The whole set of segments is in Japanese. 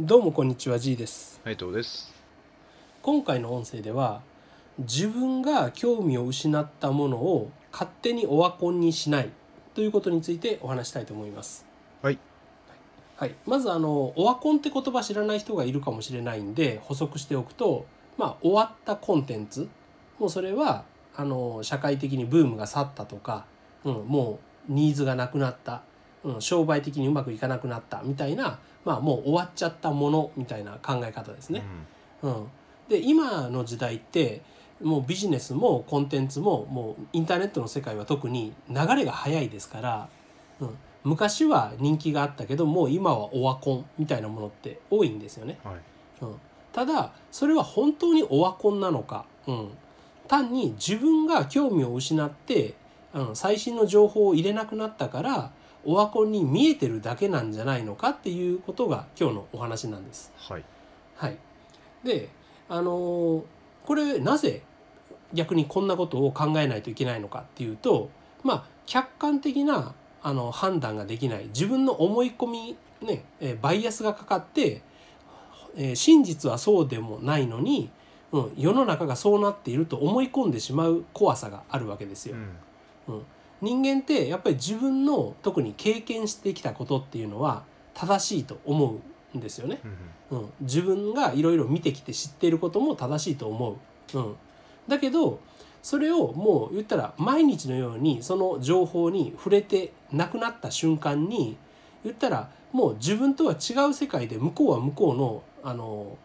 どうもこんにちは G です内藤です。今回の音声では自分が興味を失ったものを勝手にオワコンにしないということについてお話したいと思いますはい。はい、まずあのオワコンって言葉知らない人がいるかもしれないんで補足しておくとまあ終わったコンテンツもうそれはあの社会的にブームが去ったとか、うん、もうニーズがなくなった、うん、商売的にうまくいかなくなったみたいな、まあ、もう終わっちゃったものみたいな考え方ですね。うん、で今の時代ってもうビジネスもコンテンツももうインターネットの世界は特に流れが早いですから、うん、昔は人気があったけどもう今はオワコンみたいなものって多いんですよね。うん。はい。うん、ただそれは本当にオワコンなのか、うん、単に自分が興味を失ってあの最新の情報を入れなくなったからオワコンに見えてるだけなんじゃないのかっていうことが今日のお話なんです。はい。はい、であのーこれなぜ逆にこんなことを考えないといけないのかっていうとまあ客観的なあの判断ができない自分の思い込みね、えーバイアスがかかって、えー真実はそうでもないのに、うん、世の中がそうなっていると思い込んでしまう怖さがあるわけですよ。うん。うん、人間ってやっぱり自分の特に経験してきたことっていうのは正しいと思うんですよね。うん。うん、自分がいろいろ見てきて知っていることも正しいと思う。うん、だけどそれをもう言ったら毎日のようにその情報に触れてなくなった瞬間に言ったらもう自分とは違う世界で向こうは向こうのあの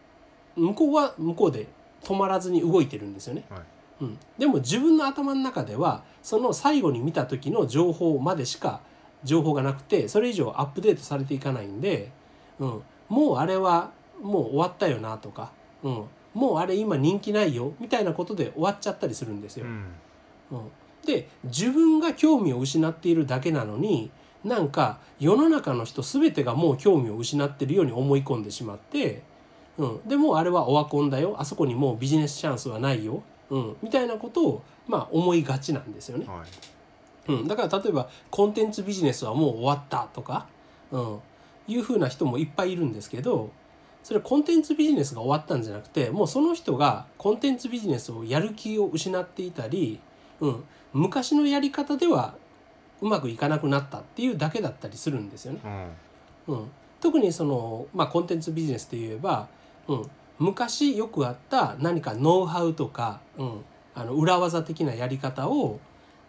向こうは向こうで止まらずに動いてるんですよね。はい。うん、でも自分の頭の中ではその最後に見た時の情報までしか情報がなくてそれ以上アップデートされていかないんで、うん、もうあれはもう終わったよなとか、うん、もうあれ今人気ないよみたいなことで終わっちゃったりするんですよ。うん。うん、で自分が興味を失っているだけなのになんか世の中の人全てがもう興味を失ってるように思い込んでしまって、うん、でもうあれはオワコンだよ。あそこにもうビジネスチャンスはないよ、うん、みたいなことをまあ思いがちなんですよね。はい。うん、だから例えばコンテンツビジネスはもう終わったとか、うん、いうふうな人もいっぱいいるんですけどそれコンテンツビジネスが終わったんじゃなくてもうその人がコンテンツビジネスをやる気を失っていたり、うん、昔のやり方ではうまくいかなくなったっていうだけだったりするんですよね。うん。うん、特にその、まあ、コンテンツビジネスで言えば、うん、昔よくあった何かノウハウとか、うん、あの裏技的なやり方を、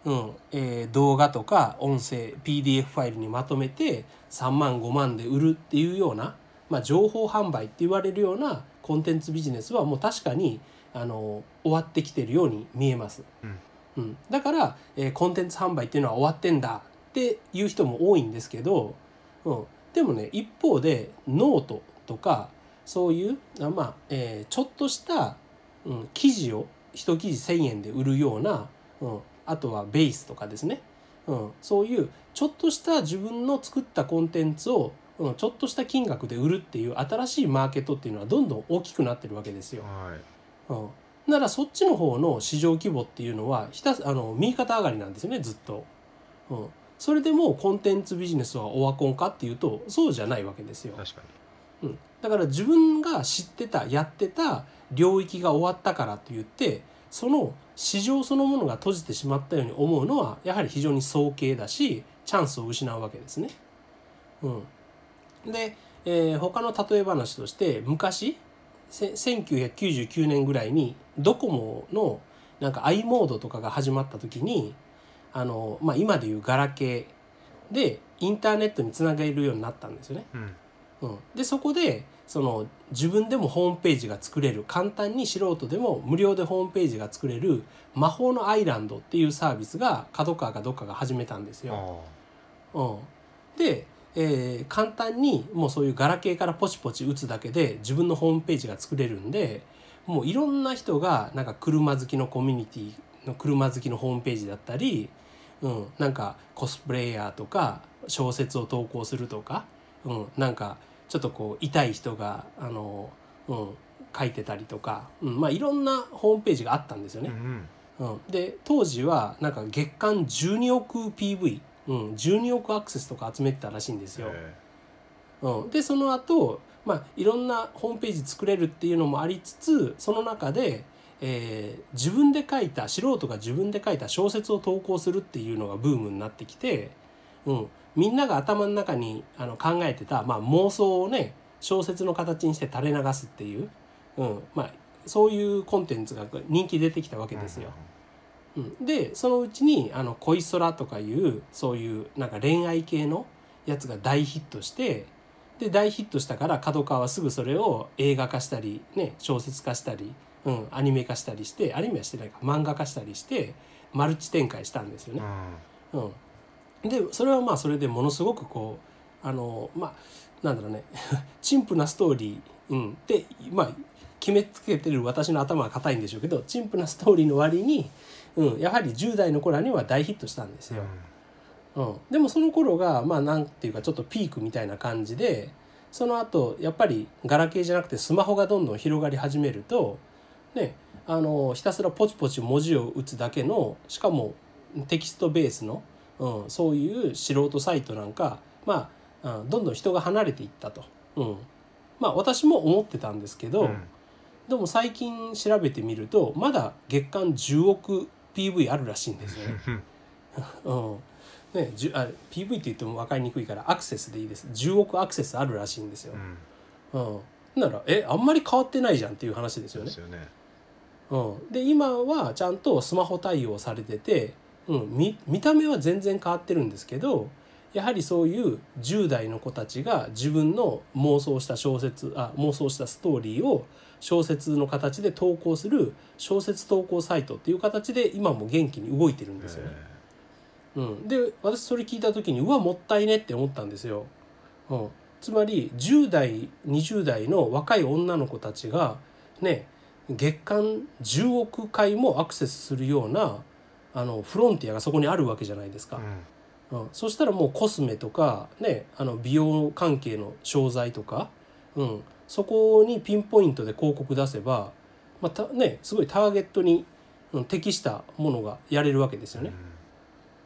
うんえー動画とか音声 PDF ファイルにまとめて3万5万で売るっていうような、まあ、情報販売って言われるようなコンテンツビジネスはもう確かにあの終わってきてるように見えます。うん。うん、だから、えーコンテンツ販売っていうのは終わってんだっていう人も多いんですけど、うん、でもね一方でノートとかそういうあまあ、えーちょっとした、うん、記事を一記事1,000円で売るような、うん、あとはベースとかですね、うん、そういうちょっとした自分の作ったコンテンツを、うん、ちょっとした金額で売るっていう新しいマーケットっていうのはどんどん大きくなってるわけですよ。はい。うん、ならそっちの方の市場規模っていうのはひたすあの右肩上がりなんですよねずっと、うん、それでもうコンテンツビジネスはオワコンかっていうとそうじゃないわけですよ、確かうん、だから自分が知ってたやってた領域が終わったからといってその市場そのものが閉じてしまったように思うのはやはり非常に早計だしチャンスを失うわけですね。うん、で、えー他の例え話として昔1999年ぐらいにドコモのなんか i モードとかが始まった時にあの、まあ、今でいうガラケーでインターネットにつなげるようになったんですよね。うん。うん、でそこでその自分でもホームページが作れる簡単に素人でも無料でホームページが作れる魔法のアイランドっていうサービスが角川かどっかが始めたんですよ。あうん、で、えー簡単にもうそういうガラケーからポチポチ打つだけで自分のホームページが作れるんでもういろんな人がなんか車好きのコミュニティの車好きのホームページだったり、うん、なんかコスプレイヤーとか小説を投稿するとか、うん、なんかちょっとこう痛い人があの、うん、書いてたりとか、うん、まあいろんなホームページがあったんですよあ。うね。ん。うん、で当時はなんか月間12億 PV、うん、12億アクセスとか集めてたらしいんですよ。えうん、でその後、まあいろんなホームページ作れるっていうのもありつつその中で、えー自分で書いた素人が自分で書いた小説を投稿するっていうのがブームになってきて、うん、みんなが頭の中にあの考えてた、まあ、妄想をね小説の形にして垂れ流すっていう、うん。まあ、そういうコンテンツが人気出てきたわけですよ。うん、でそのうちに「あの恋空」とかいうそういうなんか恋愛系のやつが大ヒットしてで大ヒットしたから角川はすぐそれを映画化したり、ね、小説化したり、うん、アニメ化したりしてアニメはしてないか漫画化したりしてマルチ展開したんですよね。うん、でそれはまあそれでものすごくこうあのまあなんだろうね。陳腐なストーリー、うん、でまあ決めつけてる私の頭は硬いんでしょうけど陳腐なストーリーの割に、うん、やはり10代の頃には大ヒットしたんですよ。うん、でもその頃がまあなんていうかちょっとピークみたいな感じでその後やっぱりガラケーじゃなくてスマホがどんどん広がり始めるとねあのひたすらポチポチ文字を打つだけのしかもテキストベースの、うん、そういう素人サイトなんかまあ、うんどんどん人が離れていったと。うん、まあ私も思ってたんですけど、でも最近調べてみるとまだ月間10億 PV あるらしいんですよね。うんね、あ PV って言っても分かりにくいからアクセスでいいです10億アクセスあるらしいんですよう。んうん、ならえあんまり変わってないじゃんっていう話ですよねで。すよねうん、で今はちゃんとスマホ対応されてて、うん、見見た目は全然変わってるんですけどやはりそういう10代の子たちが自分の妄想した小説あ妄想したストーリーを小説の形で投稿する小説投稿サイトっていう形で今も元気に動いてるんですよね。うん、で私それ聞いた時にうわもったいねって思ったんですよ。うん、つまり10代20代の若い女の子たちがね月間10億回もアクセスするようなあのフロンティアがそこにあるわけじゃないですか。うん、そしたらもうコスメとか、ね、あの美容関係の商材とか、うん、そこにピンポイントで広告出せば、またね、すごいターゲットにうん適したものがやれるわけですよね。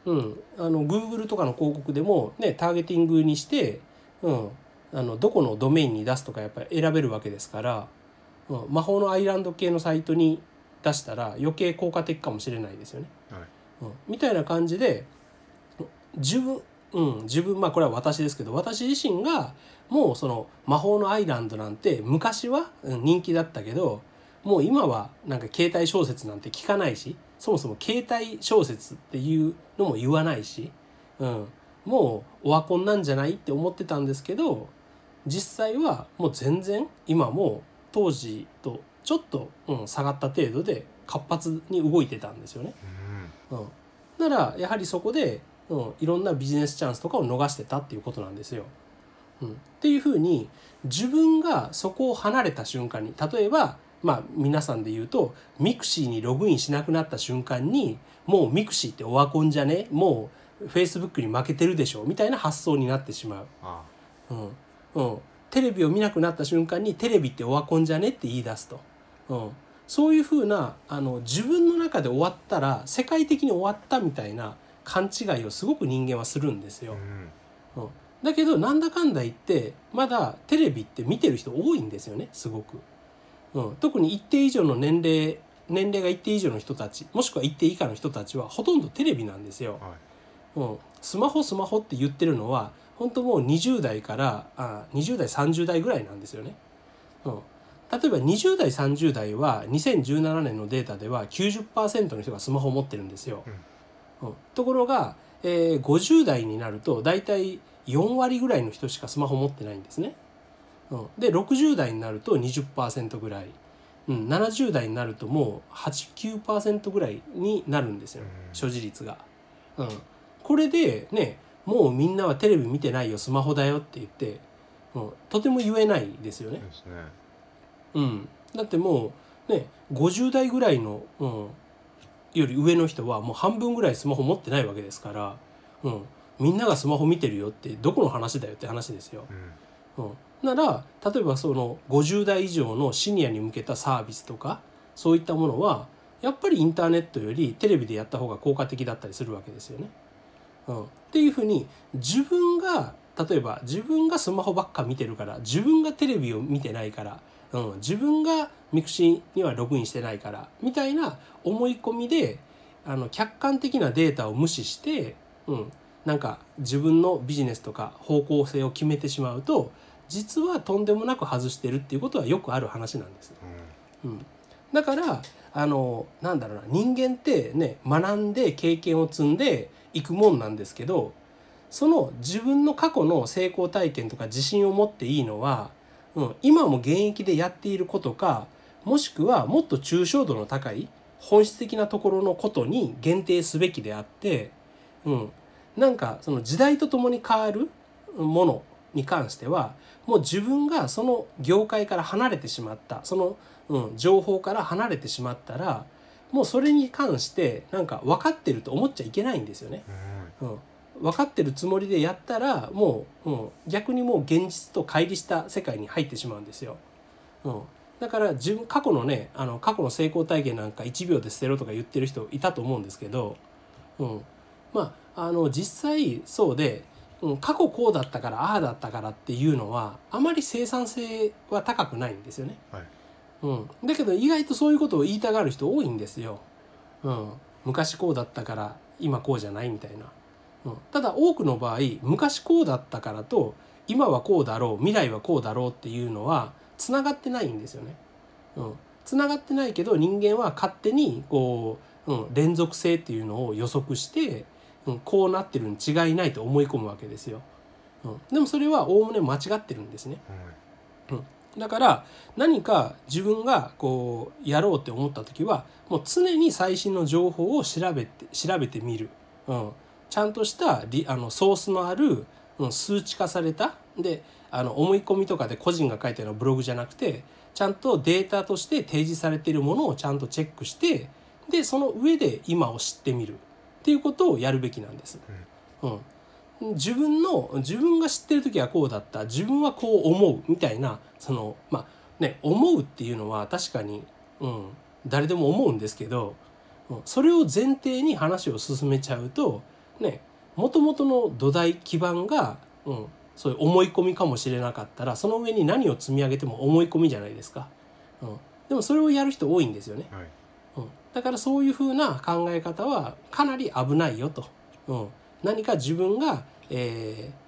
うん、あの Google とかの広告でも、ね、ターゲティングにして、うん、あのどこのドメインに出すとかやっぱり選べるわけですから、うん、魔法のアイランド系のサイトに出したら余計効果的かもしれないですよね。うん、みたいな感じで自分、うん、自分まあこれは私ですけど私自身がもうその魔法のアイランドなんて昔は人気だったけどもう今はなんか携帯小説なんて聞かないしそもそも携帯小説っていうのも言わないし、うん、もうオワコンなんじゃないって思ってたんですけど実際はもう全然今も当時とちょっと、うん、下がった程度で活発に動いてたんですよね。うん。うん、ならやはりそこで、うん、いろんなビジネスチャンスとかを逃してたっていうことなんですよ。うん、っていうふうに自分がそこを離れた瞬間に例えばまあ皆さんで言うとミクシーにログインしなくなった瞬間にもうミクシーってオワコンじゃね？もうフェイスブックに負けてるでしょ？みたいな発想になってしまう。あ。うん。うん、テレビを見なくなった瞬間にテレビってオワコンじゃね？って言い出すと、うん、そういうふうなあの自分の中で終わったら世界的に終わったみたいな勘違いをすごく人間はするんですよ。うん。うん、だけどなんだかんだ言ってまだテレビって見てる人多いんですよねすごく、うん、特に一定以上の年齢年齢が一定以上の人たちもしくは一定以下の人たちはほとんどテレビなんですよ。はい。うん、スマホスマホって言ってるのは本当もう20代からあ20代30代ぐらいなんですよね。うん、例えば20代30代は2017年のデータでは90%の人がスマホを持ってるんですよ。うん、ところが、えー50代になると大体4割ぐらいの人しかスマホ持ってないんですね。うん、で60代になると20%ぐらい、うん、70代になるともう89%ぐらいになるんですよ。うん。所持率が。うん、これでねもうみんなはテレビ見てないよスマホだよって言って、うん、とても言えないですよね。ですねうん、だってもうね50代ぐらいの、うん、より上の人はもう半分ぐらいスマホ持ってないわけですから、うん、みんながスマホ見てるよってどこの話だよって話ですよ。うん。うん、なら例えばその50代以上のシニアに向けたサービスとかそういったものはやっぱりインターネットよりテレビでやった方が効果的だったりするわけですよね。うん、っていうふうに自分が例えば自分がスマホばっか見てるから自分がテレビを見てないから、うん、自分がミクシーにはログインしてないからみたいな思い込みであの客観的なデータを無視して、うん、なんか自分のビジネスとか方向性を決めてしまうと実はとんでもなく外してるっていうことはよくある話なんです。うん、だからあのなんだろうな人間ってね学んで経験を積んでいくもんなんですけどその自分の過去の成功体験とか自信を持っていいのは、うん、今も現役でやっていることかもしくはもっと抽象度の高い本質的なところのことに限定すべきであって、うん、なんかその時代とともに変わるものに関してはもう自分がその業界から離れてしまったその、うん、情報から離れてしまったらもうそれに関してなんか分かってると思っちゃいけないんですよね。うん、分かってるつもりでやったらもう、うん、逆にもう現実と乖離した世界に入ってしまうんですよ。うん、だから自分過去のねあの過去の成功体験なんか1秒で捨てろとか言ってる人いたと思うんですけど、うん、まああの実際そうで、うん、過去こうだったからああだったからっていうのはあまり生産性は高くないんですよね。はいうん、だけど意外とそういうことを言いたがる人多いんですよ。うん、昔こうだったから今こうじゃないみたいな。うん、ただ多くの場合昔こうだったからと今はこうだろう未来はこうだろうっていうのはつながってないんですよね。うん、つながってないけど人間は勝手にこう、うん、連続性っていうのを予測して、うん、こうなってるに違いないと思い込むわけですよ。うん、でもそれはおおむね間違ってるんですね。だから何か自分がこうやろうって思った時はもう常に最新の情報を調べて調べてみる、うん、ちゃんとしたリあのソースのある、うん、数値化されたであの思い込みとかで個人が書いたようなブログじゃなくてちゃんとデータとして提示されているものをちゃんとチェックしてでその上で今を知ってみるっていうことをやるべきなんです。うん。自分の自分が知ってる時はこうだった。自分はこう思うみたいなそのまあね思うっていうのは確かに、うん、誰でも思うんですけど、うんそれを前提に話を進めちゃうとねもともとの土台基盤が、うん、そういう思い込みかもしれなかったらその上に何を積み上げても思い込みじゃないですか。うん、でもそれをやる人多いんですよね。はい。うん、だからそういうふうな考え方はかなり危ないよと、うん、何か自分が、えー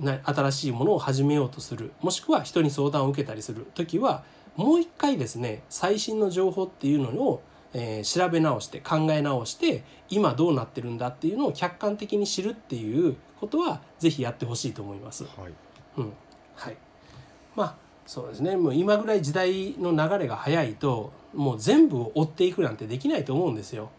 な新しいものを始めようとする。もしくは人に相談を受けたりする時はもう一回ですね最新の情報っていうのを、えー調べ直して考え直して今どうなってるんだっていうのを客観的に知るっていうことは是非やってほしいと思います。はいうん、はい。まあそうですね。もう今ぐらい時代の流れが早いともう全部を追っていくなんてできないと思うんですよ。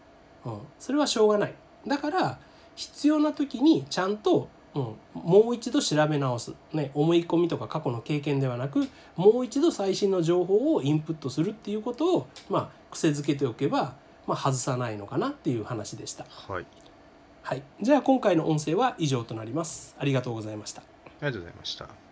うん、それはしょうがない。だから必要な時にちゃんと、うん、もう一度調べ直す、ね、思い込みとか過去の経験ではなくもう一度最新の情報をインプットするっていうことを、まあ、癖づけておけば、まあ、外さないのかなっていう話でした。はいはい。じゃあ今回の音声は以上となります。ありがとうございました。ありがとうございました